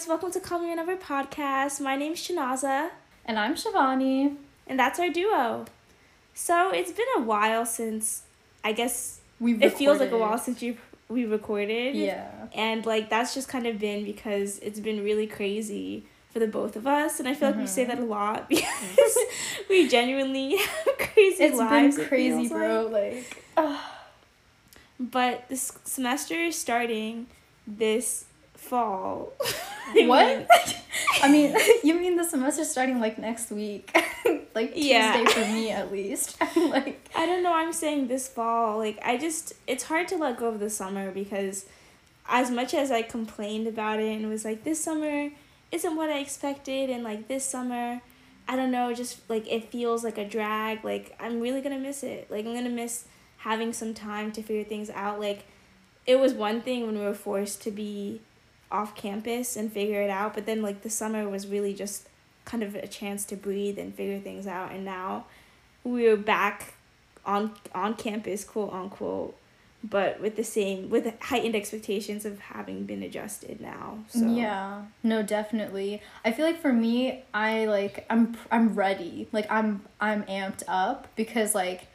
guys, welcome to Call Me Another podcast. My name's Chinaza. And I'm Shivani. And that's our duo. So it's been a while since, I guess, We've it feels like a while since you we recorded. Yeah. And like that's just kind of been because it's been really crazy for the both of us, and I feel like we say that a mm-hmm. lot because we genuinely have crazy It's lives. been crazy, feels bro. like. Like. But this semester is starting this fall. What? I mean, you mean the semester starting like next week? like Tuesday Yeah. for me at least. like, I don't know. I'm saying this fall. Like, I just, it's hard to let go of the summer because as much as I complained about it and was like, this summer isn't what I expected, and like this summer, I don't know, just like it feels like a drag. Like, I'm really gonna miss it. Like, I'm gonna miss having some time to figure things out. Like, it was one thing when we were forced to be off campus and figure it out, but then like the summer was really just kind of a chance to breathe and figure things out, and now we're back on on campus, quote unquote, but with the same with heightened expectations of having been adjusted now. So yeah. No, definitely. I feel like for me, I like I'm I'm ready. Like I'm I'm amped up because like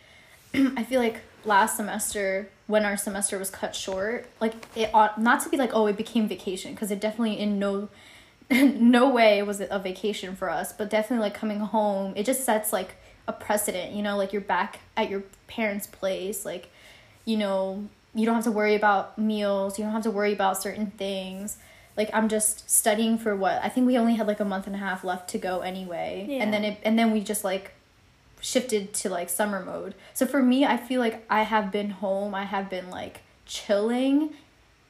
I feel like last semester when our semester was cut short, like it ought not to be like oh it became vacation because it definitely in no no way was it a vacation for us, but definitely like coming home, it just sets like a precedent, you know, like you're back at your parents' place, like you know, you don't have to worry about meals, you don't have to worry about certain things. Like I'm just studying for what I think we only had like a month and a half left to go anyway. Yeah. And then it and then we just like shifted to like summer mode. So for me, I feel like I have been home, I have been like chilling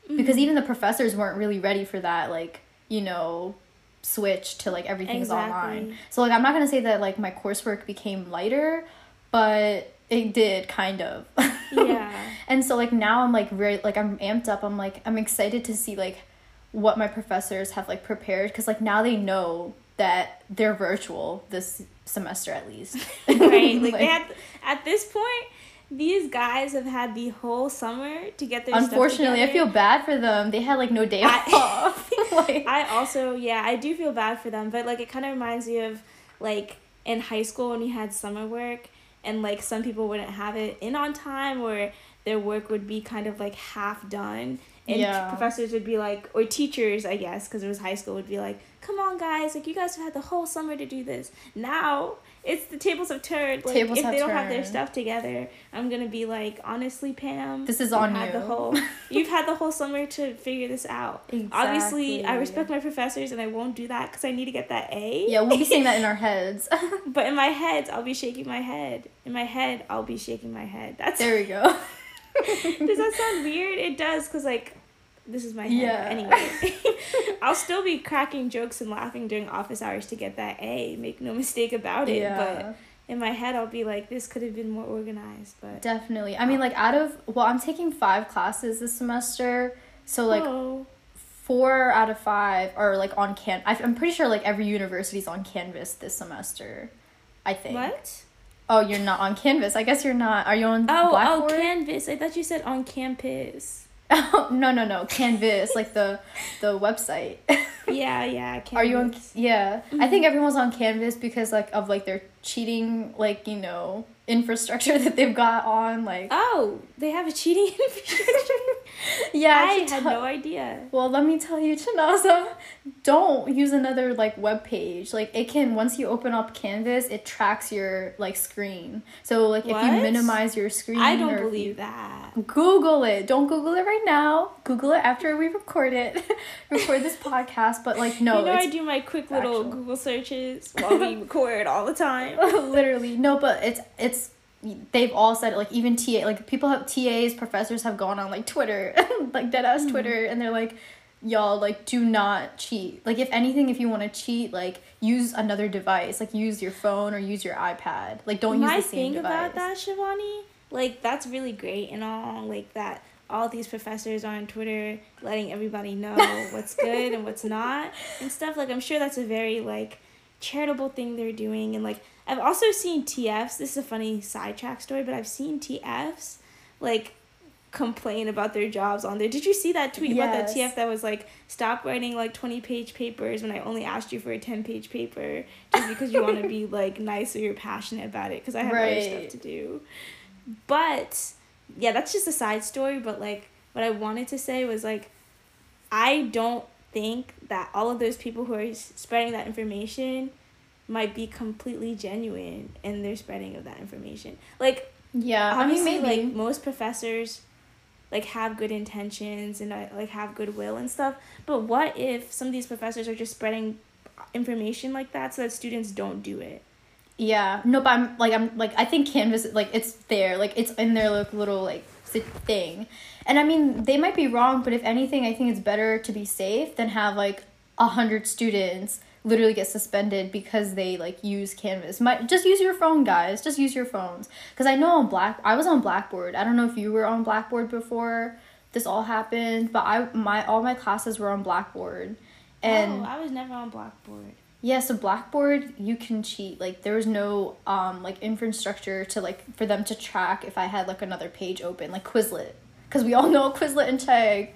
Mm-hmm. because even the professors weren't really ready for that like, you know, switch to like everything's Exactly. online. So like I'm not going to say that like my coursework became lighter, but it did kind of. yeah. And so like now I'm like very like I'm amped up. I'm like I'm excited to see like what my professors have like prepared because like now they know that they're virtual this semester at least. right. Like, they had at this point, these guys have had the whole summer to get their stuff Unfortunately, I feel bad for them. They had like no day I- off. like, I also yeah I do feel bad for them, but like it kind of reminds me of like in high school when you had summer work and like some people wouldn't have it in on time or their work would be kind of like half done and Yeah. professors would be like or teachers I guess because it was high school would be like come on guys like you guys have had the whole summer to do this now it's the tables have turned like Tables if they don't have their stuff together I'm gonna be like honestly Pam This is on had the you." whole you've had the whole summer to figure this out exactly. Obviously, I respect my professors and I won't do that because I need to get that A. yeah, we'll be saying that in our heads. But in my head, I'll be shaking my head. In my head, I'll be shaking my head. That's there we go. Does that sound weird? It does because like this is my head. Yeah. Anyway, I'll still be cracking jokes and laughing during office hours to get that A. Make no mistake about it. yeah. But in my head, I'll be like, this could have been more organized. But Definitely. I mean, like, out of, well, I'm taking five classes this semester. So, like, four out of five are, like, on Can. I- I'm pretty sure, like, every university's on Canvas this semester. I think. what? Oh, you're not on Canvas. I guess you're not. Are you on Oh, Blackboard? oh, Canvas. I thought you said on campus. Oh, no, no, no. Canvas, like the the website. Yeah, yeah. Canvas. Are you on? Yeah, I Mm-hmm. think everyone's on Canvas because like of like their cheating, like you know, infrastructure that they've got on. Like, Oh, they have a cheating infrastructure. yeah, I had tell- no idea. Well, let me tell you, Chinaza, don't use another like web page. Like it can once you open up Canvas, it tracks your like screen. So like if you minimize your screen, I don't if you- believe that. Google it. Don't Google it right now. Google it after we record it, record this podcast. But like no, you know, I do my quick little. Google searches while we record all the time. literally no. But it's it's they've all said it. Like even TA, like people have TAs, professors have gone on like Twitter, like dead Mm-hmm. ass Twitter, and they're like. Y'all like do not cheat. Like if anything, if you want to cheat, like use another device. Like use your phone or use your iPad. Like don't my use the same thing device. about that, Shivani, like that's really great and all, like that. All these professors are on Twitter letting everybody know what's good and what's not and stuff. Like I'm sure that's a very like charitable thing they're doing and like I've also seen TFs. This is a funny sidetrack story, but I've seen TFs like complain about their jobs on there. Did you see that tweet about that TF that was like, stop writing like 20 page papers when I only asked you for a 10 page paper just because you want to be like nice or you're passionate about it because I have other stuff to do. But yeah, that's just a side story. But like, what I wanted to say was like, I don't think that all of those people who are spreading that information might be completely genuine in their spreading of that information. Like, Yeah, I mean obviously, like most professors, like have good intentions and uh, like have goodwill and stuff. But what if some of these professors are just spreading information like that so that students don't do it? Yeah, no, but I'm like I'm like I think Canvas like it's there, like it's in their like little like thing, and I mean they might be wrong, but if anything, I think it's better to be safe than have like a hundred students literally get suspended because they like use Canvas. My just use your phone, guys. Just use your phones. Cause I know on Black, I was on Blackboard. I don't know if you were on Blackboard before this all happened, but I my all my classes were on Blackboard, and. oh, I was never on Blackboard. Yeah, so Blackboard you can cheat. Like there was no um like infrastructure to like for them to track if I had like another page open, like Quizlet. Cuz we all know Quizlet and Chegg.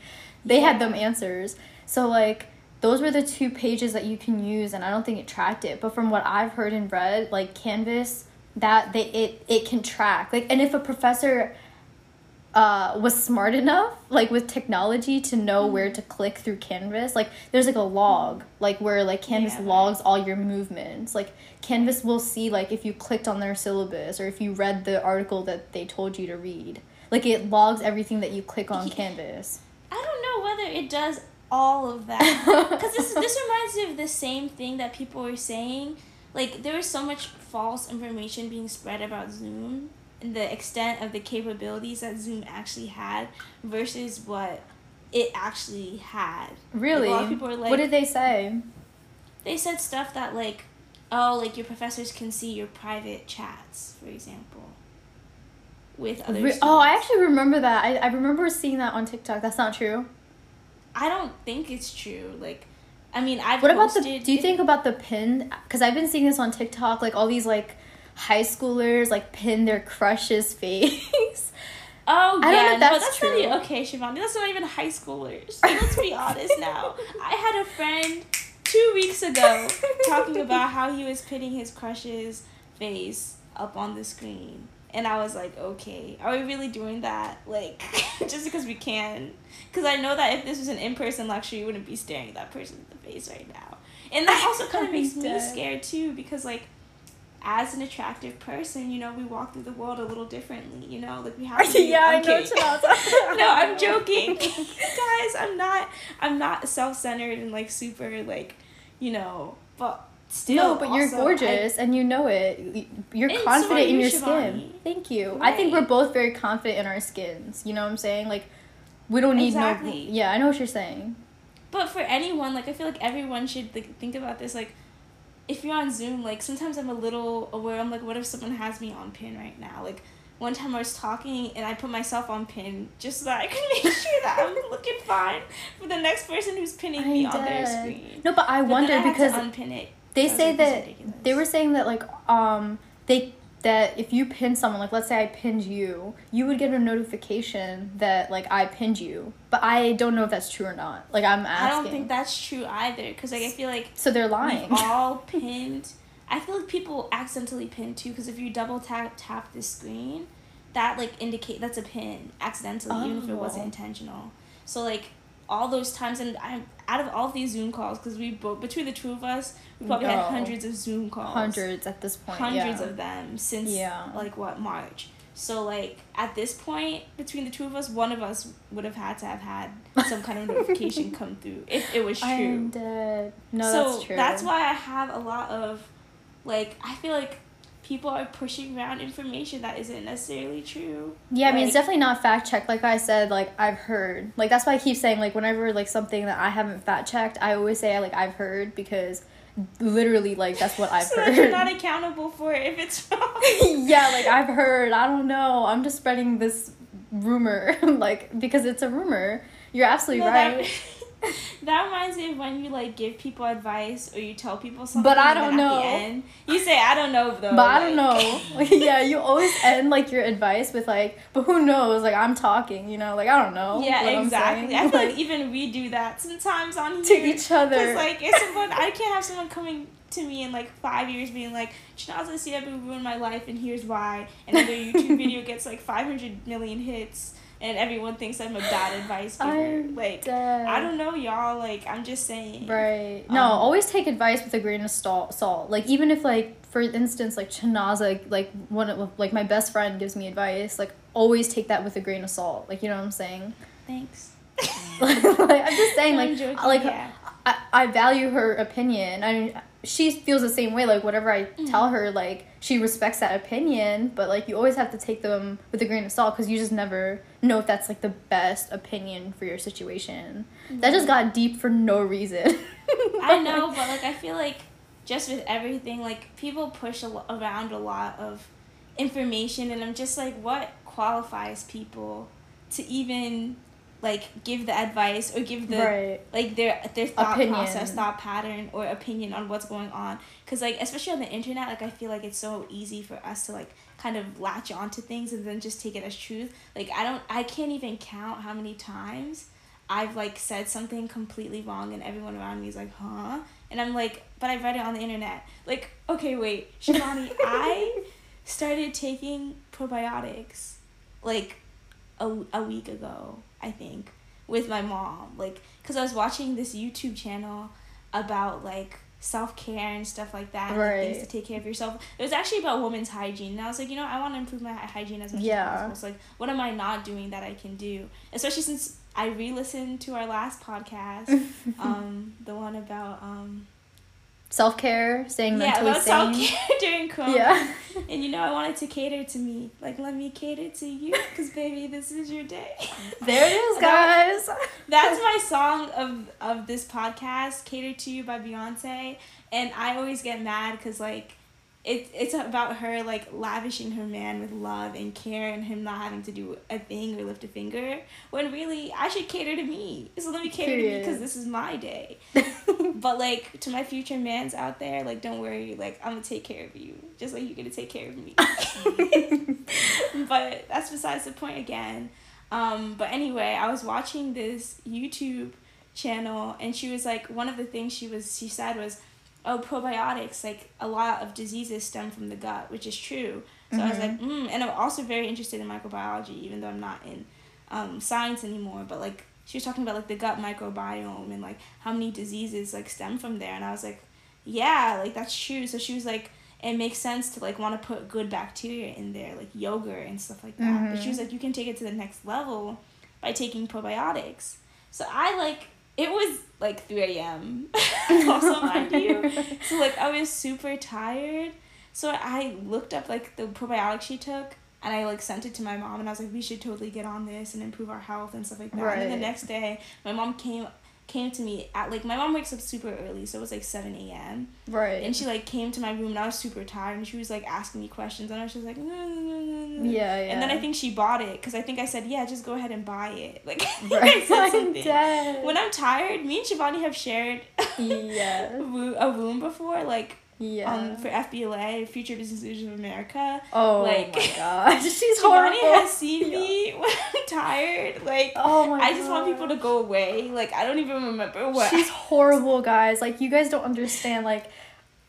They had them answers. So like those were the two pages that you can use and I don't think it tracked it. But from what I've heard and read, like Canvas that they it it can track. Like and if a professor uh, was smart enough, like with technology, to know Mm-hmm. where to click through Canvas. Like there's like a log, like where like Canvas Yeah. logs all your movements. Like Canvas will see like if you clicked on their syllabus or if you read the article that they told you to read. Like it logs everything that you click on Yeah. Canvas. I don't know whether it does all of that. Because this, this reminds me of the same thing that people were saying. Like, there was so much false information being spread about Zoom and the extent of the capabilities that Zoom actually had versus what it actually had. Really? a lot of people were like- what did they say? They said stuff that, like, oh, like your professors can see your private chats, for example, with other Re- oh, I actually remember that. I, I remember seeing that on TikTok. That's not true. I don't think it's true. Like, I mean, I've What about the? Do you think about the pin? Because I've been seeing this on TikTok. Like all these like high schoolers like pin their crush's face. Oh I yeah, don't know if no, that's that's true. not okay, Shivani. That's not even high schoolers. Let's be honest now. I had a friend two weeks ago talking about how he was pinning his crush's face up on the screen. And I was like, okay, are we really doing that? Like, just because we can? Because I know that if this was an in person lecture, you wouldn't be staring at that person in the face right now. And that also kind of makes me scared too, because, like, as an attractive person, you know, we walk through the world a little differently, you know? Like, we have to be. yeah, I I'm know what no, I'm joking. Guys, I'm not I'm not self-centered and like super like, you know, but still no, but you're also, I- gorgeous and you know it. You're And so confident in your Shivani. skin. Thank you. I think we're both very confident in our skins. You know what I'm saying? Like, we don't need Exactly. no. Yeah, I know what you're saying. But for anyone, like I feel like everyone should like, think about this like if you're on Zoom, like sometimes I'm a little aware. I'm like, what if someone has me on pin right now? Like one time I was talking and I put myself on pin just so that I could make sure that I'm looking fine for the next person who's pinning me I'm on their screen. No, but I But wonder I because to unpin it. They say like, this is that ridiculous. they were saying that like um they that if you pin someone like let's say I pinned you, you would get a notification that like I pinned you. But I don't know if that's true or not. Like I'm asking. I don't think that's true either because like I feel like so they're lying. all pinned. I feel like people accidentally pin too because if you double tap tap the screen, that like indicate that's a pin accidentally even if it wasn't Oh. intentional. So like all those times and I'm out of all of these Zoom calls because we both between the two of us we probably No. had hundreds of Zoom calls. Hundreds at this point. hundreds yeah. of them since Yeah. like what March. So like at this point between the two of us, one of us would have had to have had some kind of notification come through if it was true. I'm dead. No, so that's true. why I have a lot of like I feel like people are pushing around information that isn't necessarily true. Yeah, I mean it's definitely not fact checked. Like I said, like I've heard. Like that's why I keep saying like whenever like something that I haven't fact checked, I always say like I've heard because literally like that's what I've heard. so that you're not accountable for it if it's wrong. yeah, like I've heard. I don't know. I'm just spreading this rumor like because it's a rumor. You're absolutely No, right. that- That reminds me of when you like give people advice or you tell people something. But I don't know. End, you say I don't know though. But I don't know. yeah, you always end like your advice with like, but who knows? Like I'm talking, you know, like I don't know. Yeah, exactly. I feel like even we do that sometimes on to here. each other. Like if someone, I can't have someone coming to me in like five years being like, Chinaza Siabu ruined my life and here's why. And then their YouTube video gets like 500 million hits and everyone thinks I'm a bad advice giver. I'm like, dead. I don't know, y'all. Like, I'm just saying. Right. No, Um, always take advice with a grain of salt. Salt. Like even if like for instance like Chinaza like one of like my best friend gives me advice, like always take that with a grain of salt. Like you know what I'm saying? Thanks. like, I'm just saying like joking, like yeah. I, I value her opinion. I mean, she feels the same way. Like whatever I Mm-hmm. tell her, like she respects that opinion. But like you always have to take them with a grain of salt because you just never know if that's like the best opinion for your situation. That just got deep for no reason. I know, but like I feel like just with everything, like people push a lo- around a lot of information, and I'm just like, what qualifies people to even like give the advice or give the right. like their their thought Opinion. process, thought pattern, or opinion on what's going on. Cause like especially on the internet, like I feel like it's so easy for us to like kind of latch onto things and then just take it as truth. Like I don't, I can't even count how many times I've like said something completely wrong and everyone around me is like, huh? And I'm like, but I read it on the internet. Like, okay, wait, Shivani, I started taking probiotics like a, a week ago, I think, with my mom. Like, because I was watching this YouTube channel about like self care and stuff like that, like, things to take care of yourself. It was actually about women's hygiene. And I was like, you know, I want to improve my hygiene as much Yeah. as possible. So, like, what am I not doing that I can do? Especially since I re listened to our last podcast, um, the one about. Um, Self care, staying yeah, mentally about sane. self care during Corona. Yeah. And you know, I wanted to cater to me. Like, let me cater to you, because baby, this is your day. There it is, guys. That's my song of of this podcast, "Cater to You" by Beyonce. And I always get mad because like, it it's about her like lavishing her man with love and care, and him not having to do a thing or lift a finger. When really, I should cater to me. So let me cater to me because this is my day. But like to my future mans out there, like don't worry, like I'm gonna take care of you, just like you're gonna take care of me. but that's besides the point again. Um, but anyway, I was watching this YouTube channel, and she was like, one of the things she was she said was, oh probiotics, like a lot of diseases stem from the gut, which is true. So I was like, mm. and I'm also very interested in microbiology, even though I'm not in um, science anymore. But like she was talking about like the gut microbiome and like how many diseases like stem from there, and I was like, yeah, like that's true. So she was like, it makes sense to like want to put good bacteria in there, like yogurt and stuff like that. But she was like, you can take it to the next level by taking probiotics. So I like it was like three a.m. also mind you. So like I was super tired. So I looked up like the probiotic she took and I like sent it to my mom and I was like, we should totally get on this and improve our health and stuff like that. And then the next day my mom came came to me at like my mom wakes up super early, so it was like seven AM. Right. And she like came to my room and I was super tired and she was like asking me questions and I was just like "No, no, no, no, no." yeah, yeah. And then I think she bought it because I think I said, yeah, just go ahead and buy it. Like right. I'm dead. When I'm tired, me and Shivani have shared yeah. a room before, like Yeah. um for FBLA, Future Business Leaders of America. oh like- my gosh, she's Shivani horrible. has seen me when I'm tired. Like oh my I just want people to go away. Like I don't even remember what. She's horrible, guys. Like you guys don't understand. Like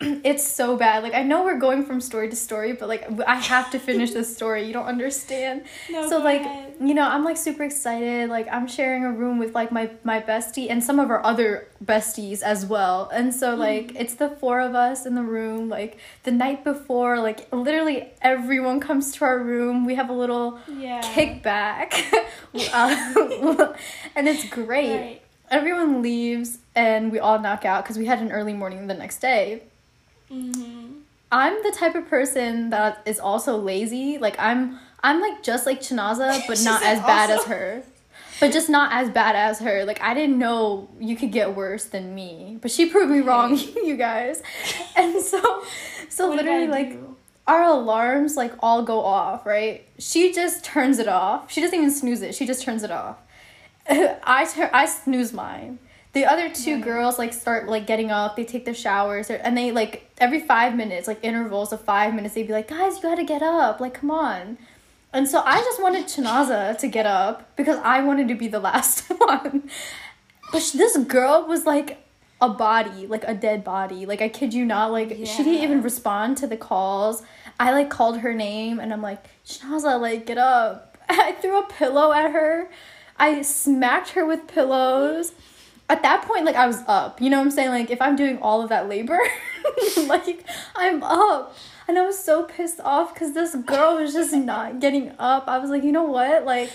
it's so bad. Like I know we're going from story to story, but like I have to finish this story. You don't understand. no, so like ahead. you know, I'm like super excited. Like I'm sharing a room with like my my bestie and some of our other besties as well. And so like Mm-hmm. it's the four of us in the room. Like the night before, like literally everyone comes to our room. We have a little yeah. kickback, um, and it's great Right. everyone leaves and we all knock out because we had an early morning the next day. Mm-hmm. I'm the type of person that is also lazy. Like I'm I'm like just like Chinaza, but not as bad as her. But just not as bad as her. Like I didn't know you could get worse than me. But she proved me wrong, you guys. And so so What literally like do? our alarms like all go off, right? She just turns it off. She doesn't even snooze it. She just turns it off. I tur- I snooze mine. The other two Right. girls like start like getting up they take their showers and they like every five minutes like intervals of five minutes they'd be like guys you gotta get up like come on. And so i just wanted chinaza to get up because i wanted to be the last one. But sh- this girl was like a body like a dead body. Like i kid you not like she didn't even respond to the calls. I like called her name and i'm like chinaza like get up. I threw a pillow at her. I smacked her with pillows at that point like i was up you know what i'm saying? Like if i'm doing all of that labor like i'm up. And i was so pissed off because this girl was just not getting up. I was like you know what? Like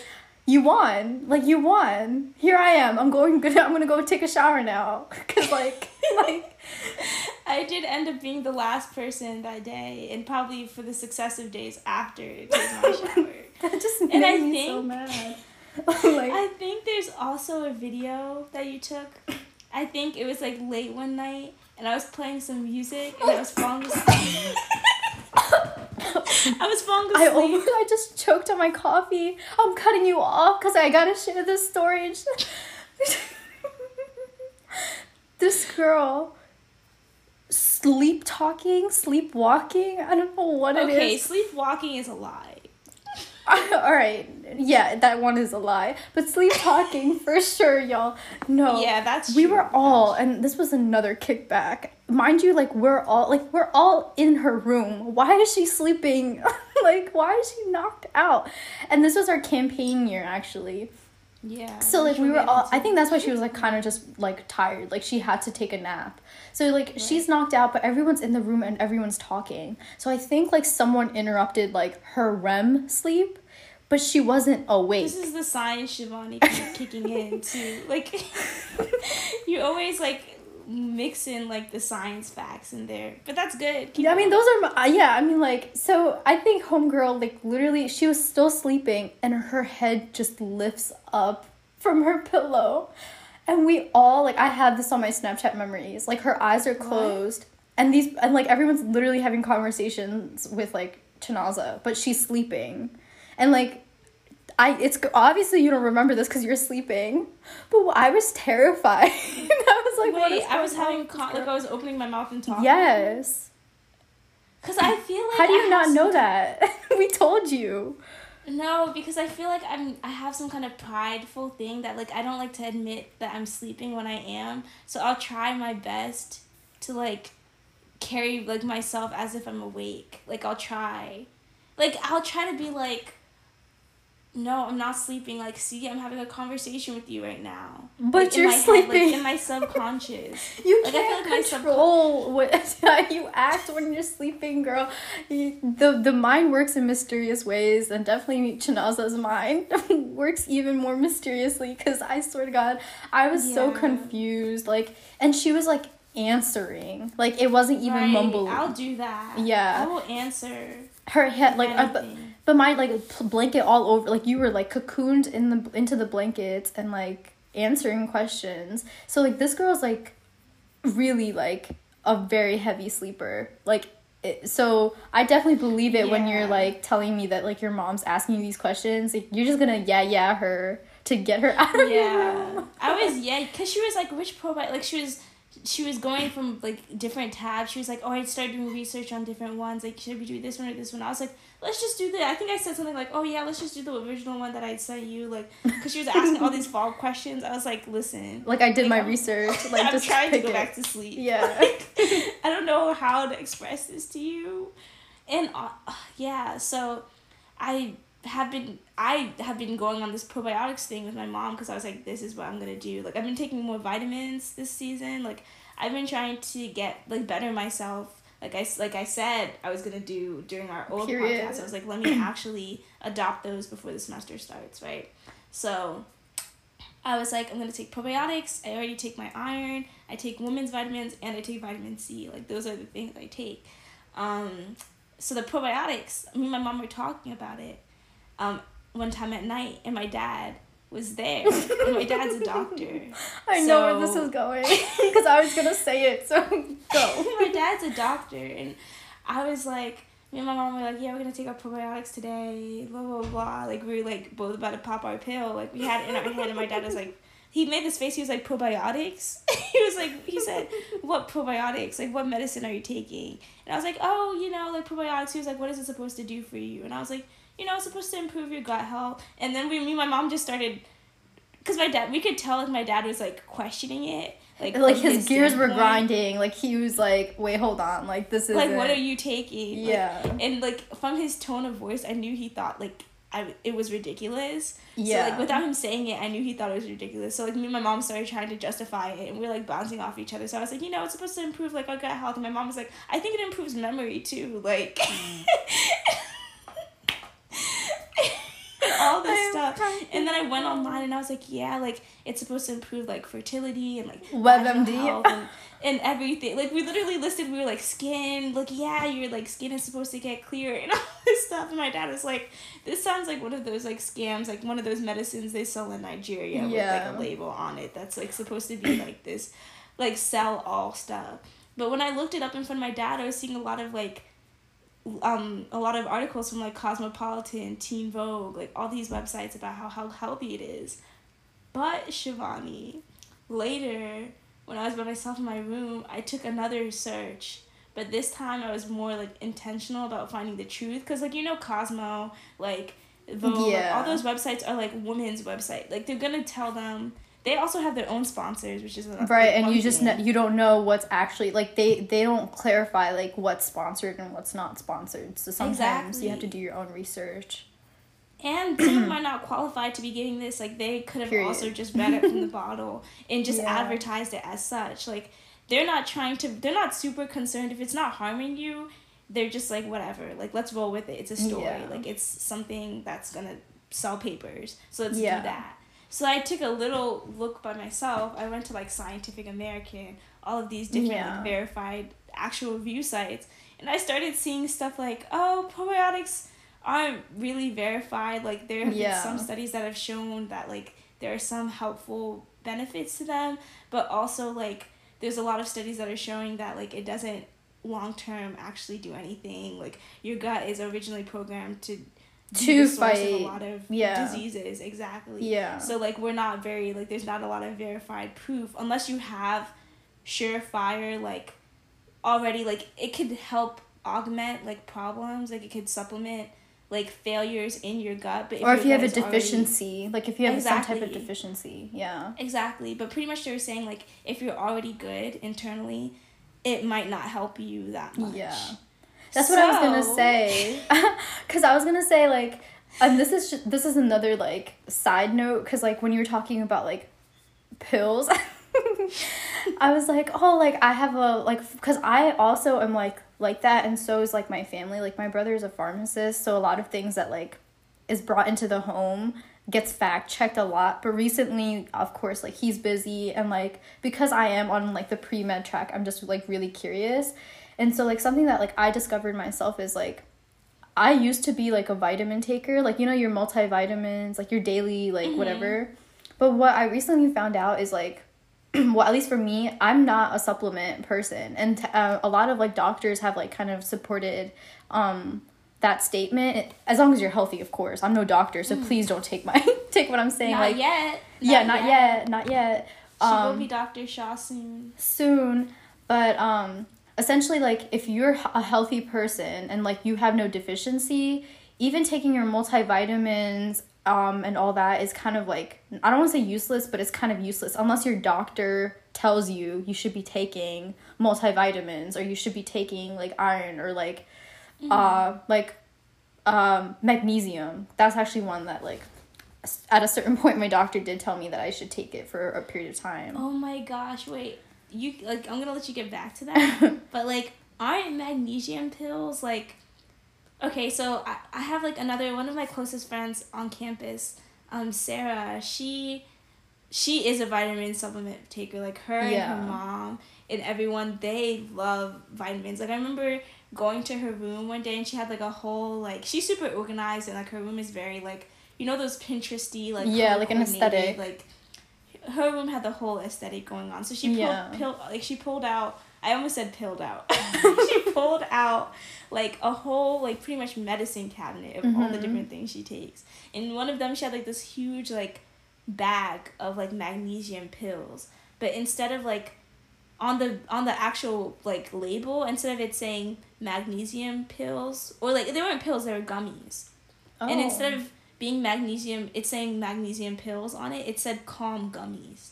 you won. Like you won. Here i am. I'm going good i'm gonna go take a shower now. Because like like I did end up being the last person that day, and probably for the successive days after taking my shower. that just And made I me so mad like I think there's also a video that you took. I think it was like late one night, and I was playing some music, and I was falling asleep. I was falling asleep. I almost, I just choked on my coffee. I'm cutting you off because I gotta share this story. this girl, sleep talking, sleepwalking. I don't know what it is. okay, sleepwalking is a lie. All right, yeah, that one is a lie. But sleep talking for sure, y'all. No, Yeah, that's we true. were all, and this was another kickback. Mind you, like we're all like we're all in her room. Why is she sleeping? like why is she knocked out? And this was our campaign year actually. Yeah. So like we were all. I think that's why she was like kind of just like tired. Like she had to take a nap. So like she's knocked out but everyone's in the room and everyone's talking. So I think like someone interrupted like her REM sleep, but she wasn't awake. This is the sign Shivani kicking in too. Like you always like mix in like the science facts in there, but that's good. Keep Yeah, I mean those are my, uh, yeah. I mean like so I think homegirl like literally she was still sleeping and her head just lifts up from her pillow, and we all like I have this on my Snapchat memories. Like her eyes are closed and these and like everyone's literally having conversations with like Chinaza, but she's sleeping, and like. I it's obviously you don't remember this because you're sleeping, but I was terrified. I was like, Wait, I was having con- like I was opening my mouth and talking. yes. Cause I feel like How do you have not know that? we told you. No, because I feel like I'm I have some kind of prideful thing that like I don't like to admit that I'm sleeping when I am. So I'll try my best to like carry like myself as if I'm awake. Like I'll try. Like I'll try to be like no, I'm not sleeping. Like, see, I'm having a conversation with you right now. But Like, you're my head, sleeping. like in my subconscious. You Like, can't like my subcon- what you act when you're sleeping, girl. The the mind works in mysterious ways, and definitely Chinaza's mind works even more mysteriously. Cause I swear to God, I was so confused. Like, and she was like answering, like it wasn't even Right, mumbling. I'll do that. Yeah. I will answer. Her head, like, I, but, my like pl- blanket all over, like you were like cocooned in the into the blankets and like answering questions. So like this girl's like really like a very heavy sleeper. Like it, so I definitely believe it when you're like telling me that like your mom's asking you these questions. Like you're just gonna yeah yeah her to get her out of yeah i was yeah because she was like which probiotic like she was she was going from like different tabs she was like oh i started doing research on different ones like should we do this one or this one i was like let's just do the i think i said something like oh yeah let's just do the original one that i sent you like because she was asking all these follow questions i was like listen Like I did Like, my I'm- research. Like i'm just trying to go it. back to sleep Yeah. Like, i don't know how to express this to you and uh, yeah so i have been i have been going on this probiotics thing with my mom because i was like this is what i'm gonna do like i've been taking more vitamins this season like i've been trying to get like better myself like i like i said i was gonna do during our old Period. podcast i was like let me actually adopt those before the semester starts right so I was like, I'm gonna take probiotics. I already take my iron. I take women's vitamins and I take vitamin C. Like those are the things I take. Um, so the probiotics. Me and my mom were talking about it. Um, one time at night, and my dad was there. and my dad's a doctor. I know where this is going because I was gonna say it. So go. my dad's a doctor, and I was like, me and my mom were like, yeah, we're gonna take our probiotics today, blah blah blah. Like we were like both about to pop our pill. Like we had it in our head, and my dad was like, he made this face. He was like probiotics. he was like he said, "What probiotics? Like what medicine are you taking?" And I was like, "Oh, you know, like probiotics." He was like, "What is it supposed to do for you?" And I was like, "You know, it's supposed to improve your gut health." And then we, me, and my mom just started, cause my dad, we could tell like my dad was like questioning it. Like, like his gears were grinding. Like he was like, wait, hold on. Like this is Like, what are you taking? Like, Yeah. and like from his tone of voice, I knew he thought like I it was ridiculous. Yeah. So like without him saying it, I knew he thought it was ridiculous. So like me and my mom started trying to justify it, and we were like bouncing off each other. So I was like, you know, it's supposed to improve like our gut health, and my mom was like, I think it improves memory too, like. Mm. all this I'm stuff crying. And then i went online and i was like yeah like it's supposed to improve like fertility and like WebMD. and, and everything. Like we literally listed we were like skin like yeah your like skin is supposed to get clear and all this stuff. And my dad was like this sounds like one of those like scams like one of those medicines they sell in nigeria with like a label on it that's like supposed to be like this like sell all stuff. But when i looked it up in front of my dad i was seeing a lot of like um a lot of articles from like Cosmopolitan, Teen Vogue, like all these websites about how, how healthy it is. But Shivani, later when I was by myself in my room, I took another search. But this time I was more like intentional about finding the truth. Cause like you know Cosmo, like Vogue, like, all those websites are like women's website. Like they're gonna tell them they also have their own sponsors, which is right like, and you just you don't know what's actually like they they don't clarify like what's sponsored and what's not sponsored so sometimes you have to do your own research And someone might not qualify to be getting this. Like they could have Period. also just read it from the bottle and just Yeah. advertised it as such. Like they're not trying to. They're not super concerned if it's not harming you. They're just like whatever. Like let's roll with it. It's a story. Yeah. Like it's something that's gonna sell papers. So let's Yeah. do that. So I took a little look by myself. I went to like Scientific American, all of these different Yeah. like, verified actual review sites, and I started seeing stuff like, oh, probiotics aren't really verified. Like there have Yeah. been some studies that have shown that like there are some helpful benefits to them, but also like there's a lot of studies that are showing that like it doesn't long term actually do anything. Like your gut is originally programmed to To the source of fight- a lot of yeah. diseases. Exactly. yeah So like we're not very like there's not a lot of verified proof unless you have surefire like already like it could help augment like problems like it could supplement like failures in your gut but or if you have a is already- deficiency like if you have some type of deficiency yeah exactly but pretty much they were saying like if you're already good internally it might not help you that much Yeah. That's what I was gonna say. Cause I was gonna say like, and this is this is another like side note. Cause like when you were talking about like pills, I was like, oh, like I have a like, cause I also am like like that, and so is like my family. Like my brother is a pharmacist, so a lot of things that like is brought into the home gets fact checked a lot but recently of course like he's busy and like because i am on like the pre-med track i'm just like really curious and so like something that like i discovered myself is like i used to be like a vitamin taker like you know your multivitamins like your daily like whatever. But what i recently found out is like well at least for me i'm not a supplement person. And uh, a lot of like doctors have like kind of supported um that statement. As long as you're healthy of course. I'm no doctor so please don't take my take what i'm saying not like yet. yeah not yet. not yet. She um will be dr shaw soon. soon. But um essentially like if you're a healthy person and like you have no deficiency even taking your multivitamins um and all that is kind of like i don't want to say useless but it's kind of useless unless your doctor tells you you should be taking multivitamins or you should be taking like iron or like uh like um magnesium. That's actually one that like at a certain point my doctor did tell me that i should take it for a period of time. Oh my gosh, wait. You like I'm gonna let you get back to that. but like aren't magnesium pills like Okay, so I, I have like another one of my closest friends on campus, um, Sarah, she she is a vitamin supplement taker. Like her and her mom and everyone, they love vitamins. Like I remember going to her room one day and she had like a whole like she's super organized and like her room is very like you know those Pinteresty like Yeah, like an aesthetic. like her room had the whole aesthetic going on. So she pulled Yeah. pill like she pulled out I almost said pilled out. she pulled out like a whole like pretty much medicine cabinet of all the Mhm. different things she takes. And one of them she had like this huge like bag of like magnesium pills, but instead of like on the on the actual like label instead of it saying magnesium pills or like they weren't pills they were gummies oh. and instead of being magnesium it's saying magnesium pills on it it said calm gummies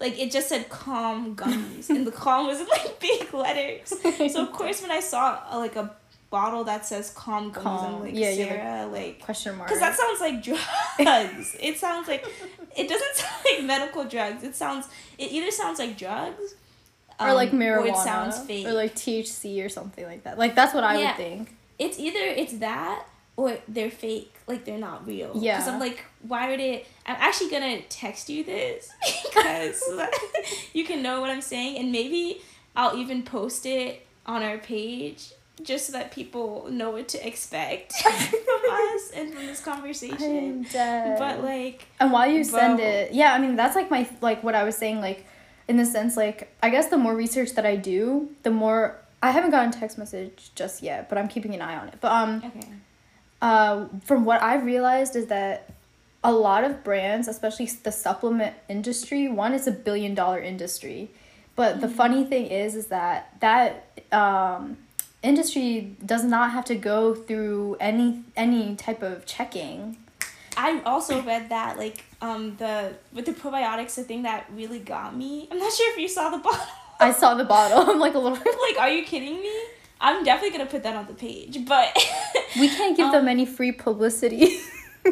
like it just said calm gummies and the calm was in like big letters so of course when i saw a, like a bottle that says calm gummies calm. i'm like yeah, sarah like, like question mark because that sounds like drugs it sounds like it doesn't sound like medical drugs it sounds it either sounds like drugs um, or like marijuana, or it sounds fake, or like THC or something like that. Like that's what I yeah. would think. It's either it's that or they're fake, like they're not real. Yeah. Because I'm like, why would it? I'm actually gonna text you this because you can know what I'm saying, and maybe I'll even post it on our page just so that people know what to expect from us and from this conversation. But like, and while you send it, yeah, I mean that's like my like what I was saying, like in the sense like I guess the more research that I do, the more I haven't gotten text message just yet, but I'm keeping an eye on it. But um okay. Uh from what I've realized is that a lot of brands, especially the supplement industry, one is a billion dollar industry. But mm-hmm. the funny thing is is that that um industry does not have to go through any any type of checking. I also read that like um the with the probiotics the thing that really got me i'm not sure if you saw the bottle i saw the bottle i'm like a little like are you kidding me i'm definitely gonna put that on the page but we can't give um, them any free publicity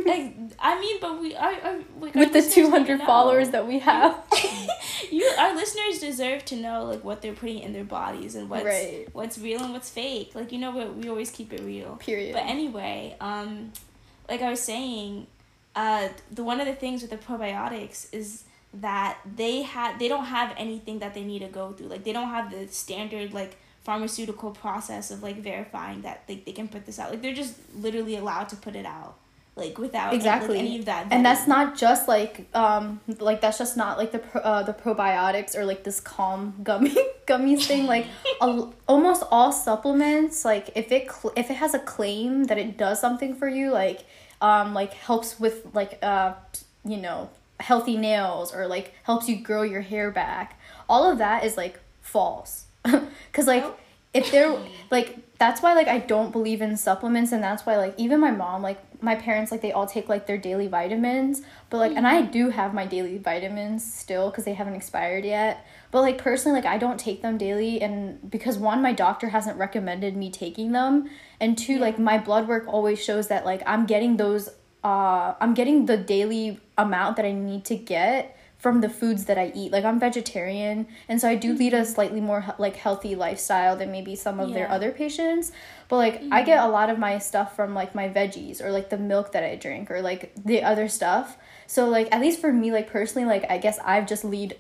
like, I mean, but we are, are like, with the two hundred followers that we have. you, our listeners deserve to know like what they're putting in their bodies and what's right. what's real and what's fake. Like you know, we we always keep it real. Period. But anyway, um, like I was saying, uh, the one of the things with the probiotics is that they had they don't have anything that they need to go through. Like they don't have the standard like pharmaceutical process of like verifying that they, they can put this out. Like they're just literally allowed to put it out like without exactly any, like, of that. And that's not just like um like that's just not like the pro, uh, the probiotics or like this calm gummy gummies thing. Like a, almost all supplements, like if it cl- if it has a claim that it does something for you, like um like helps with like uh you know healthy nails or like helps you grow your hair back all of that is like false because like oh. if they're like that's why like i don't believe in supplements and that's why like even my mom like my parents like they all take like their daily vitamins but like mm-hmm. and i mm-hmm. do have my daily vitamins still because they haven't expired yet but like personally like i don't take them daily and because one my doctor hasn't recommended me taking them and two yeah. like my blood work always shows that like i'm getting those uh i'm getting the daily amount that i need to get from the foods that i eat like i'm vegetarian and so i do mm-hmm. lead a mm-hmm. slightly more like healthy lifestyle than maybe some of yeah. their other patients but like mm-hmm. i get a lot of my stuff from like my veggies or like the milk that i drink or like the other stuff so like at least for me like personally like i guess i've just lead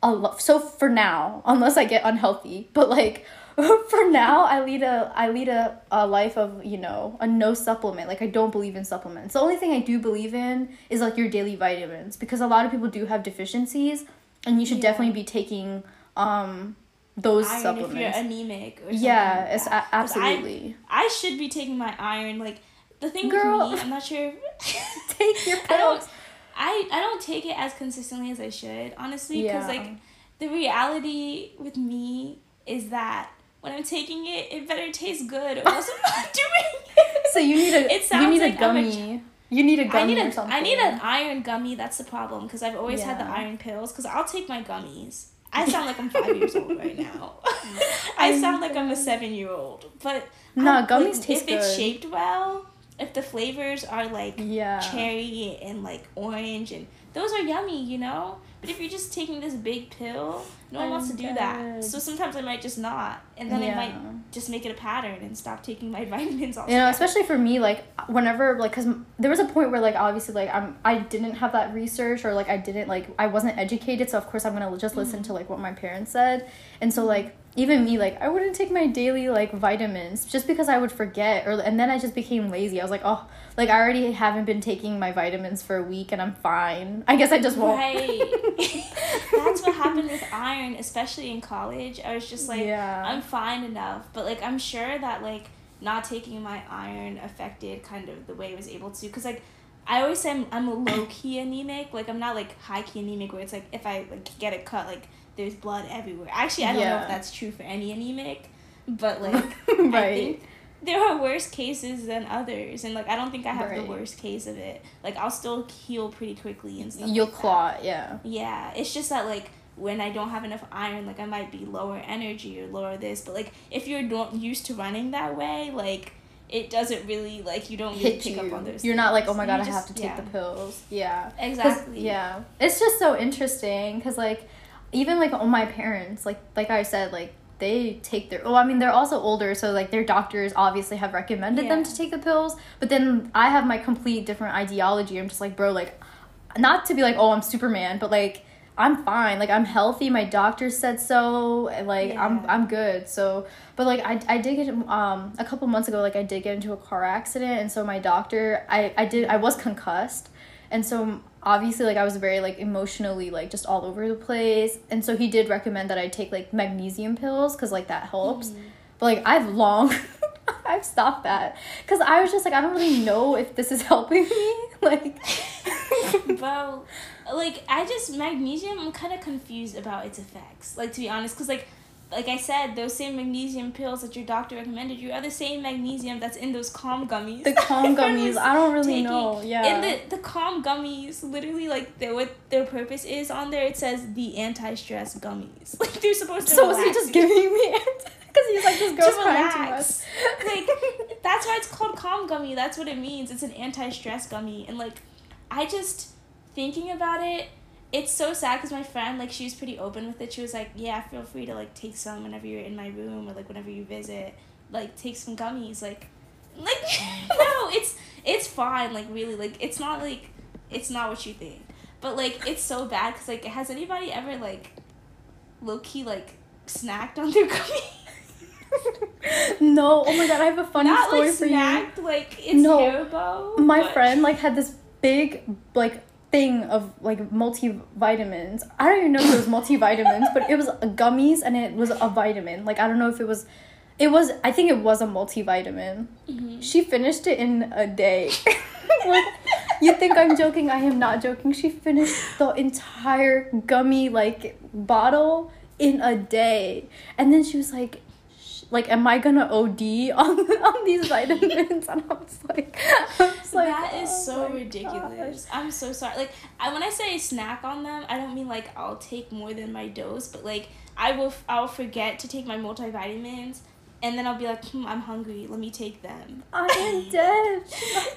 a lot. So for now, unless I get unhealthy, but like for now, I lead a I lead a, a life of you know a no supplement. Like I don't believe in supplements. The only thing I do believe in is like your daily vitamins because a lot of people do have deficiencies, and you should yeah. definitely be taking um those iron supplements. If you're anemic or yeah, like it's a- absolutely. I, I should be taking my iron. Like the thing Girl, with me, I'm not sure. take your pills. I I don't take it as consistently as I should, honestly, because yeah. like the reality with me is that when I'm taking it, it better taste good, or else I'm not doing it. So you need a it sounds you need like a gummy. A, you need a gummy I need a, or something. I need an iron gummy. That's the problem because I've always yeah. had the iron pills. Because I'll take my gummies. I sound like I'm five years old right now. I sound like I'm a seven year old, but no, gummies like, taste if good. it's shaped well if the flavors are like yeah. cherry and like orange and those are yummy, you know? But if you're just taking this big pill, no one I'm wants to do that. So sometimes I might just not, and then yeah. I might just make it a pattern and stop taking my vitamins. Altogether. You know, especially for me, like whenever, like, cause there was a point where, like, obviously, like, I'm I didn't have that research or like I didn't like I wasn't educated, so of course I'm gonna just listen mm-hmm. to like what my parents said, and so like even me like i wouldn't take my daily like vitamins just because i would forget or and then i just became lazy i was like oh like i already haven't been taking my vitamins for a week and i'm fine i guess i just won't right that's what happened with iron especially in college i was just like yeah. i'm fine enough but like i'm sure that like not taking my iron affected kind of the way i was able to because like I always say I'm, I'm a low key anemic. Like I'm not like high key anemic where it's like if I like get a cut like there's blood everywhere. Actually, I don't know if that's true for any anemic, but like I right. think there are worse cases than others, and like I don't think I have the worst case of it. Like I'll still heal pretty quickly and stuff. You'll like clot, yeah. Yeah, it's just that like when I don't have enough iron, like I might be lower energy or lower this, but like if you're not used to running that way, like it doesn't really like you don't really Hit pick you. up on those. You're not like, oh my You god, I just- have to take yeah. the pills. Yeah, Exactly. Yeah. It's just so interesting because, like, even like on my parents, like, like I said, like, they take their, well, I mean, they're also older, so like their doctors obviously have recommended them to take the pills. But then I have my complete different ideology. I'm just like, bro, like, not to be like, oh, I'm Superman, but like, I'm fine. Like I'm healthy. My doctor said so. Like I'm I'm good. So, but like I, I did get um a couple months ago like I did get into a car accident and so my doctor I I did I was concussed. And so obviously like I was very like emotionally like just all over the place. And so he did recommend that I take like magnesium pills cuz like that helps. But like I've long I've stopped that cuz I was just like I don't really know if this is helping me. Like Bro, like I just magnesium. I'm kind of confused about its effects. Like to be honest, because like, like I said, those same magnesium pills that your doctor recommended you are the same magnesium that's in those calm gummies. the calm gummies, I don't really taking. know. Yeah. And the the calm gummies, literally, like their what their purpose is on there. It says the anti-stress gummies. Like they're supposed to. So was he just giving me because he's like this girl's To crying too much. relax. like that's why it's called calm gummy. That's what it means. It's an anti-stress gummy, and like, I just thinking about it. It's so sad because my friend, like, she was pretty open with it. She was like, "Yeah, feel free to like take some whenever you're in my room or like whenever you visit. Like, take some gummies. Like, like no, it's it's fine. Like, really, like, it's not like it's not what you think. But like, it's so bad because like, has anybody ever like, low key like snacked on their gummy? no, oh my god, I have a funny not story like for snacked, like it's No. You. My but- friend like had this big like thing of like multivitamins. I don't even know if it was multivitamins, but it was gummies and it was a vitamin. Like I don't know if it was it was I think it was a multivitamin. Mhm. She finished it in a day. like, you think I'm joking? I am not joking. She finished the entire gummy like bottle in a day, and then she was like, "Like, am I gonna OD on on these vitamins?" And I was like, I was like that is "Oh so ridiculous. I'm so sorry. Like, I, when I say snack on them, I don't mean like I'll take more than my dose, but like I will. f- I'll forget to take my multivitamins, and then I'll be like, hmm, I'm hungry. Let me take them. I am dead.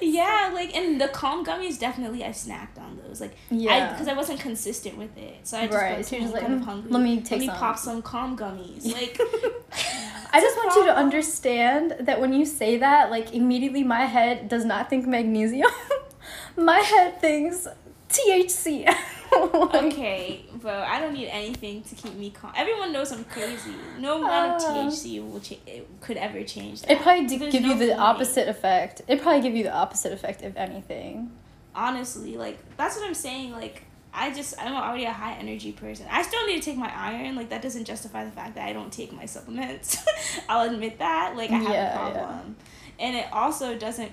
yeah, like and the calm gummies definitely I snacked on those. Like Yeah. because I, wasn't consistent with it, so I just Right, right. so "Hmm, just like, kind of "Mm, hungry. let me take let me some." pop some calm gummies. Like I just want you to understand that when you say that, like immediately my head does not think magnesium. my head thinks THC. Like, okay, bro, I don't need anything to keep me calm. Everyone knows I'm crazy. No ah. amount of. THC will cha- it could ever change that. It probably d- There's give you the point. opposite effect. It probably give you the opposite effect if anything. Honestly, like that's what I'm saying. Like I just I'm already a high energy person. I still need to take my iron. Like that doesn't justify the fact that I don't take my supplements. I'll admit that. Like I have Yeah, a yeah. problem, and it also doesn't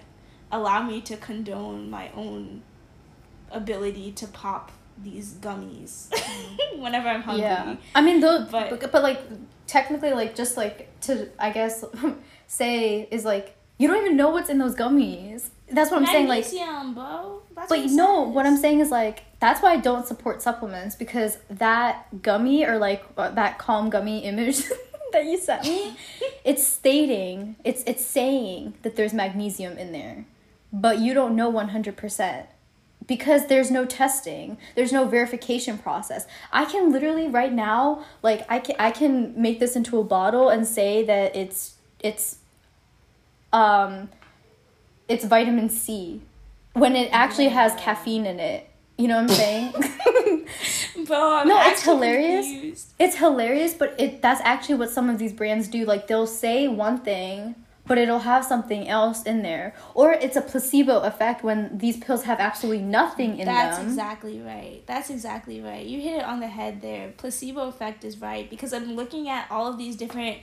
allow me to condone my own ability to pop these gummies whenever I'm hungry. Yeah. I mean, though, but, But- but like technically, like just like to I guess say is like you don't even know what's in those gummies. That's what I'm saying. Like Magnesium, bro. That's But what no, says. what I'm saying is like that's why I don't support supplements because that gummy or like uh, that calm gummy image that you sent me, it's stating it's it's saying that there's magnesium in there, but you don't know 100 percent because there's no testing there's no verification process. I can literally right now like i can i can make this into a bottle and say that it's it's um it's vitamin c when it actually has caffeine in it. You know what i'm saying? Bro, I'm No, it's hilarious. confused. it's hilarious but it that's actually what some of these brands do. Like they'll say one thing but it'll have something else in there or it's a placebo effect when these pills have absolutely nothing in That's them That's exactly right. That's exactly right. You hit it on the head there. Placebo effect is right because I'm looking at all of these different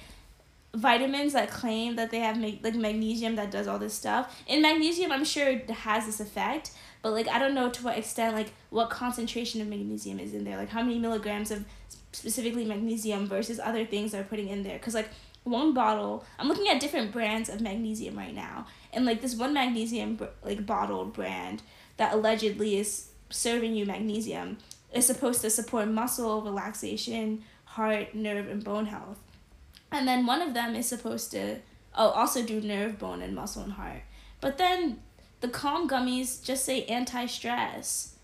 vitamins that claim that they have mag- like magnesium that does all this stuff. And magnesium, I'm sure it has this effect, but like I don't know to what extent like what concentration of magnesium is in there, like how many milligrams of specifically magnesium versus other things they're putting in there. Cause like one bottle, I'm looking at different brands of magnesium right now, and like this one magnesium like bottled brand that allegedly is serving you magnesium is supposed to support muscle relaxation, heart, nerve, and bone health. And then one of them is supposed to oh also do nerve, bone, and muscle and heart. But then the calm gummies just say anti stress.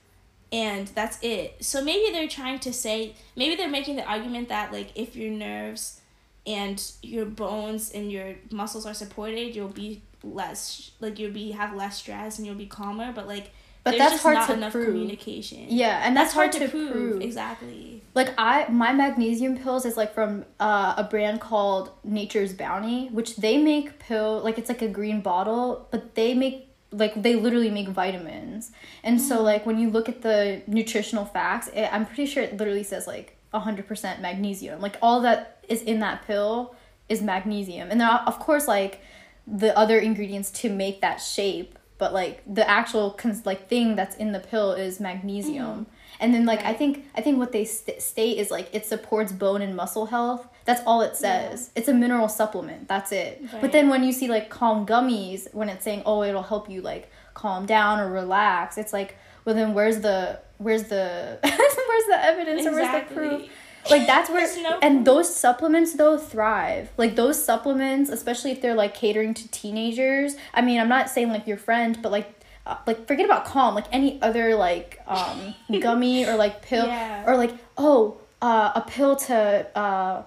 And that's it. So maybe they're trying to say maybe they're making the argument that like if your nerves and your bones and your muscles are supported, you'll be less like you'll be have less stress and you'll be calmer. But like but there's that's hard not to enough prove. communication. Yeah, and that's, hard, to, prove. prove. Exactly. Like I, my magnesium pills is like from uh, a brand called Nature's Bounty, which they make pill like it's like a green bottle, but they make like they literally make vitamins. And so Mm. like when you look at the nutritional facts, it, I'm pretty sure it literally says like 100% magnesium. Like all that is in that pill is magnesium. And then of course like the other ingredients to make that shape, but like the actual cons- like thing that's in the pill is magnesium. Mm-hmm. And then like I think I think what they st- state is like it supports bone and muscle health. That's all it says. It's a mineral supplement. That's it. But then when you see like calm gummies when it's saying oh it'll help you like calm down or relax, it's like well then where's the where's the where's the evidence or where's the proof? Like that's where no and those supplements though thrive. Like those supplements, especially if they're like catering to teenagers. I mean, I'm not saying like your friend, but like uh, like forget about calm, like any other like um gummy or like pill Yeah. or like oh, uh, a pill to uh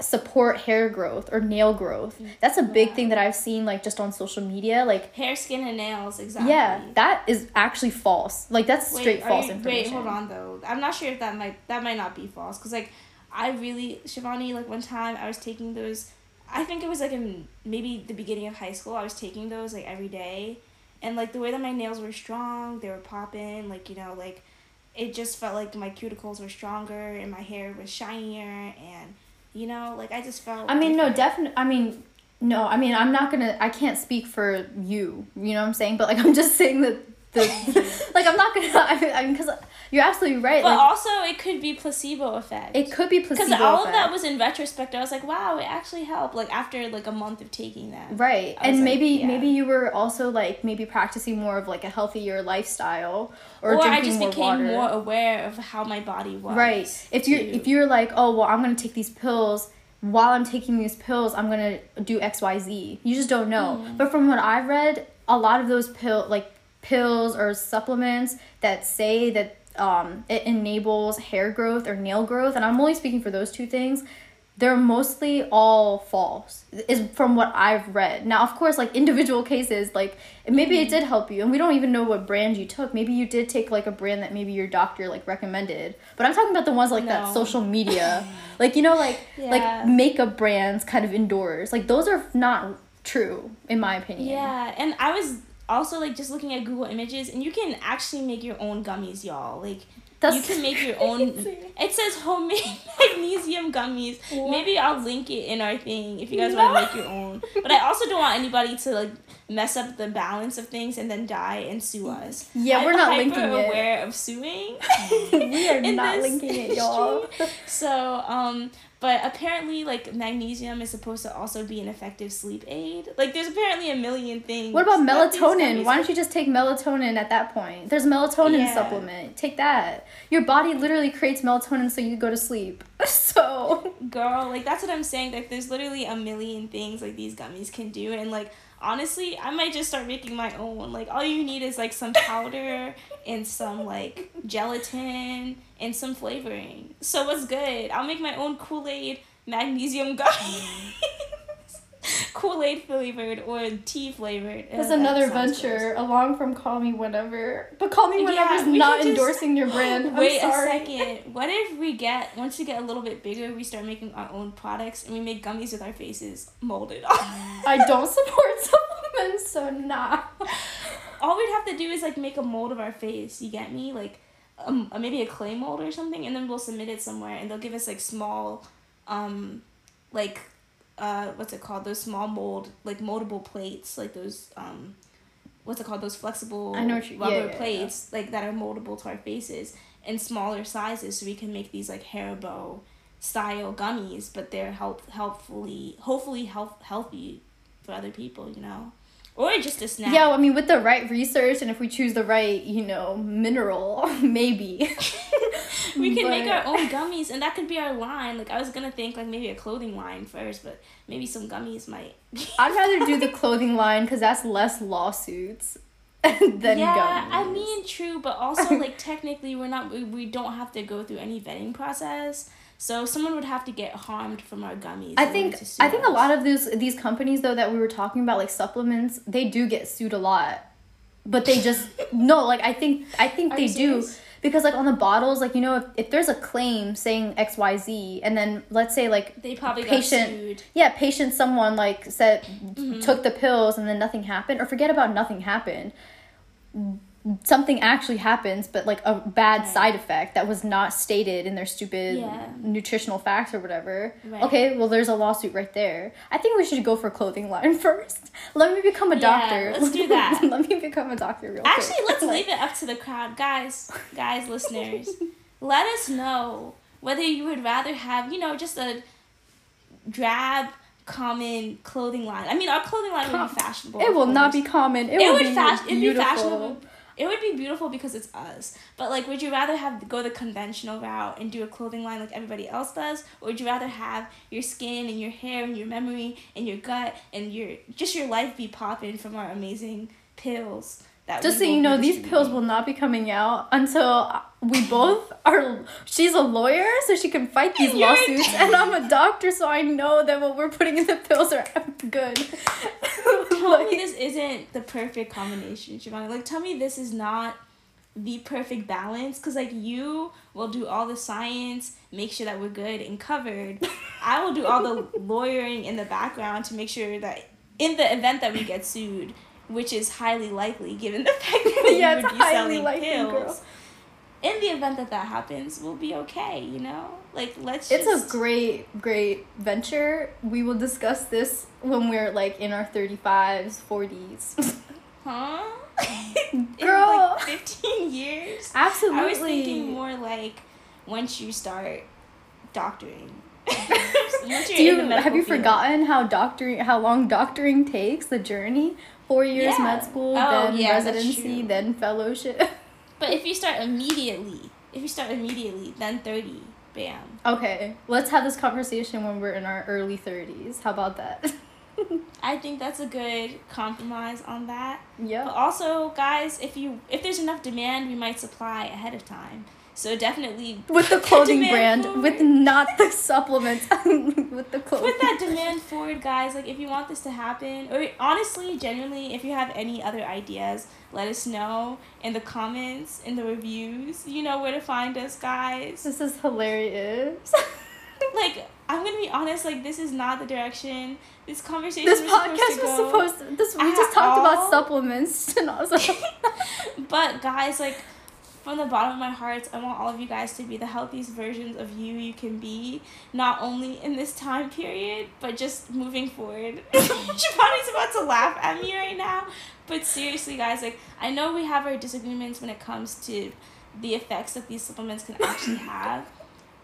support hair growth or nail growth. Mm. That's a big Yeah. thing that I've seen like just on social media like Hair, skin, and nails. Exactly. yeah, that is actually false. Like that's Wait, straight false you- information. Wait, hold on though. I'm not sure if that might that might not be false because like I really Shivani like one time I was taking those. I think it was like in maybe the beginning of high school. I was taking those like every day, and like the way that my nails were strong, they were popping. Like you know like, it just felt like my cuticles were stronger and my hair was shinier and you know like I just felt. I mean, no, definitely. I mean, no, I mean, I'm not gonna. I can't speak for you. You know what I'm saying? But like, I'm just saying that the like, I'm not gonna. I mean, I mean, because you're absolutely right. But like, also, it could be placebo effect. it could be placebo. Because all of that was in retrospect. I was like, wow, it actually helped. Like after like a month of taking that. Right. And like, maybe yeah. maybe you were also like maybe practicing more of like a healthier lifestyle or, Or, I just more became water. more aware of how my body was. Right. If you're if you're like, "Oh, well, I'm to take these pills while I'm taking these pills, I'm to do XYZ." You just don't know. Mm. But from what I've read, a lot of those pill like pills or supplements that say that um, it enables hair growth or nail growth, and I'm only speaking for those two things. They're mostly all false, is from what I've read. Now, of course, like individual cases, like maybe it did help you, and we don't even know what brand you took. Maybe you did take like a brand that maybe your doctor like recommended. But I'm talking about the ones like that social media, like you know, like Yeah. like makeup brands kind of indoors. Like those are not true, in my opinion. Yeah, and I was also like just looking at Google Images, and you can actually make your own gummies, y'all. Like That's you can make your own. It says homemade magnesium gummies. What? Maybe I'll link it in our thing if you guys want to make your own. But I also don't want anybody to like mess up the balance of things and then die and sue us. Yeah, I'm we're not linking it. aware of suing. we are not linking it, y'all. So, um, but apparently, like magnesium is supposed to also be an effective sleep aid. Like, there's apparently a million things. What about melatonin? Why don't you just take melatonin at that point? There's melatonin Yeah. supplement. Take that. Your body literally creates melatonin so you go to sleep. So girl like that's what i'm saying like there's literally a million things like these gummies can do and like honestly i might just start making my own. Like all you need is like some powder and some like gelatin and some flavoring. So what's good? I'll make my own kool-aid magnesium gummies kool-aid flavored or tea flavored that's that another sounds venture along from Call Me Whenever. But Call Me Yeah, Whenever is we not endorsing your brand. Wait a second. What if we get once we get a little bit bigger, we start making our own products and we make gummies with our faces molded on. I don't support supplements, so nah. All we'd have to do is like make a mold of our face. You get me? Like, um, uh, maybe a clay mold or something, and then we'll submit it somewhere, and they'll give us like small, um, like, uh what's it called those small mold like moldable plates like those um what's it called those flexible I know you- rubber yeah, yeah. plates like that are moldable to our faces in smaller sizes so we can make these like Haribo style gummies but they're help helpfully hopefully health healthy for other people you know or just a snack Yeah, I mean, with the right research and if we choose the right, you know, mineral, maybe. we can make our own gummies and that could be our line. Like i was gonna think like maybe a clothing line first but maybe some gummies might I'd rather do the clothing line because that's less lawsuits than yeah gummies. i mean true but also like technically we're not we, we don't have to go through any vetting process. So someone would have to get harmed from our gummies I think I think a lot of these these companies though that we were talking about like supplements they do get sued a lot, but they just no like I think I think Are they do. serious? Because like on the bottles like you know if, if there's a claim saying X Y Z and then let's say like they probably patient- yeah patient someone like said Mm-hmm. took the pills and then nothing happened or forget about nothing happened something actually happens but like a bad Right. side effect that was not stated in their stupid Yeah. nutritional facts or whatever Right. okay well there's a lawsuit right there i think we should go for clothing line first let me become a Yeah, doctor let's do that. let me become a doctor real Actually, quick. let's leave it up to the crowd, guys. Guys, listeners, let us know whether you would rather have, you know, just a drab, common clothing line. I mean, our clothing line would be fashionable. it will not be common it, It will would be it'd be fashionable. It would be beautiful because it's us. But like, would you rather have go the conventional route and do a clothing line like everybody else does, or would you rather have your skin and your hair and your memory and your gut and your just your life be popping from our amazing pills? That Just so you know, these pills will not be coming out until we both are. She's a lawyer, so she can fight these You're lawsuits, and I'm a doctor, so I know that what we're putting in the pills are good. Tell Like- me this isn't the perfect combination, Shivani. Like, tell me this is not the perfect balance. Cause like you will do all the science, make sure that we're good and covered. I will do all the lawyering in the background to make sure that in the event that we get sued, which is highly likely given the fact that Yeah, would it's be highly selling likely, pills. girl. In the event that that happens, we'll be okay. You know, like let's. Just It's just, a great, great venture. We will discuss this when we're like in our 35s, 40s. Huh? Girl. Like 15 years? Absolutely. I was thinking more like once you start doctoring. Once you're Do you in the medical have you field. forgotten how doctoring how long doctoring takes the journey? Four years Yeah. med school, Oh, then yeah, residency, then fellowship. But if you start immediately, if you start immediately, then 30, bam. Okay, let's have this conversation when we're in our early 30s. How about that? I think that's a good compromise on that. Yeah. But also, guys, if you if there's enough demand, we might supply ahead of time. So definitely With the clothing brand, with not the supplements, with the clothing. put that demand forward guys like if you want this to happen or honestly genuinely if you have any other ideas let us know in the comments in the reviews you know where to find us guys This is hilarious. like i'm gonna be honest like this is not the direction this conversation this was podcast supposed to was supposed to. This we just talked all. about supplements and also. but guys like from the bottom of my heart i want all of you guys to be the healthiest versions of you you can be not only in this time period but just moving forward. Shivani's about to laugh at me right now. But seriously guys like i know we have our disagreements when it comes to the effects that these supplements can actually have.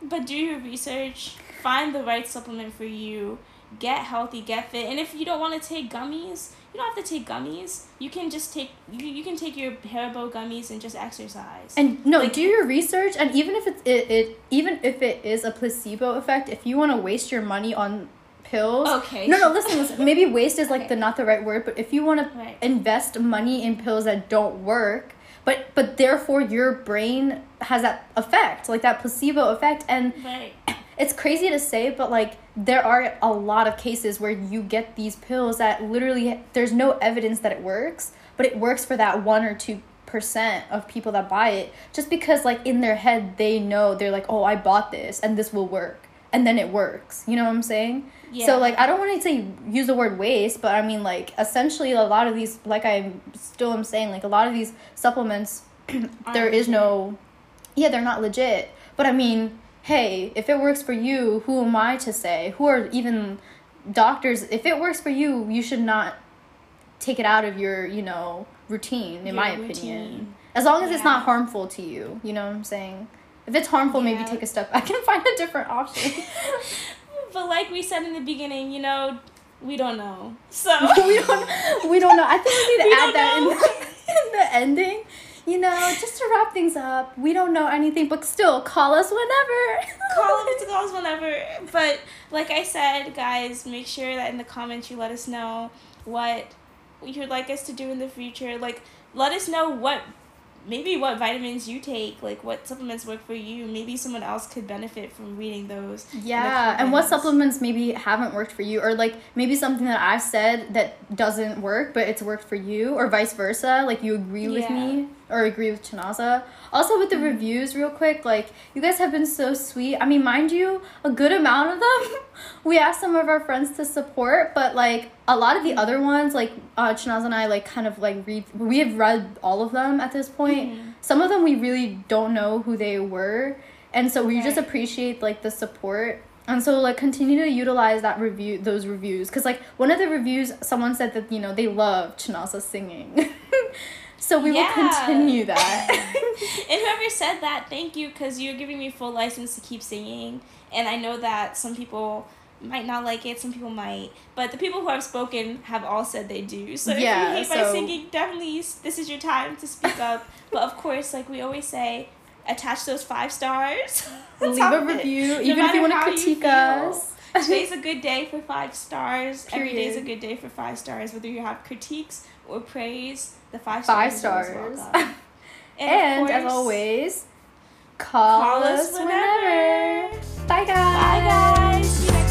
But do your research. Find the right supplement for you get healthy get fit and if you don't want to take gummies you don't have to take gummies you can just take you, you can take your haribo gummies and just exercise And no, Like- do your research, and even if it's it, it even if it is a placebo effect, if you want to waste your money on pills, okay no, no, listen, listen. Maybe waste is like Okay. the not the right word, but if you want to invest money in pills that don't work, but but therefore your brain has that effect, like that placebo effect, and right it's crazy to say, but like there are a lot of cases where you get these pills that literally there's no evidence that it works, but it works for that one or two percent of people that buy it just because like in their head they know they're like oh i bought this and this will work and then it works. You know what i'm saying? Yeah. so like I don't want to say use the word waste, but I mean like essentially a lot of these like I still am saying like a lot of these supplements there is no yeah, they're not legit. But I mean, hey, if it works for you, who am I to say? Who are even doctors? If it works for you you should not take it out of your you know routine in Your my routine. opinion as long as it's not harmful to you you know what i'm saying? If it's harmful maybe take a step back and find a different option. But like we said in the beginning, you know, we don't know. So we don't we don't know. I think we need to We add that in the, in the ending you know just to wrap things up we don't know anything but still call us whenever call us to calls whenever. But like I said, guys, make sure that in the comments you let us know what you would like us to do in the future. Like let us know what maybe what vitamins you take, like what supplements work for you. Maybe someone else could benefit from reading those. Yeah, and what supplements maybe haven't worked for you, or like maybe something that I've said that doesn't work, but it's worked for you, or vice versa. Like you agree with Yeah. Me or agree with Chinaza. Also, with the reviews, real quick, like you guys have been so sweet. I mean, mind you, a good amount of them we asked some of our friends to support, but like a lot of the other ones, like uh, Chinaza and I, like kind of like read. We have read all of them at this point. Mhm. Some of them we really don't know who they were and so we just appreciate like the support and so like continue to utilize that review those reviews because like one of the reviews someone said that you know they love Chinaza singing so we will continue that And whoever said that, thank you because you're giving me full license to keep singing. And I know that some people might not like it, some people might, but the people who have spoken have all said they do. So Yeah, if you hate my singing, definitely this is your time to speak up. but of course, like we always say, attach those five stars. leave a review No even if you want to critique us Today's a good day for five stars. Every day is a good day for five stars. Whether you have critiques or praise, the five Five stars. always stars. of and as always call, call us us whenever whenever. bye guys Bye, guys.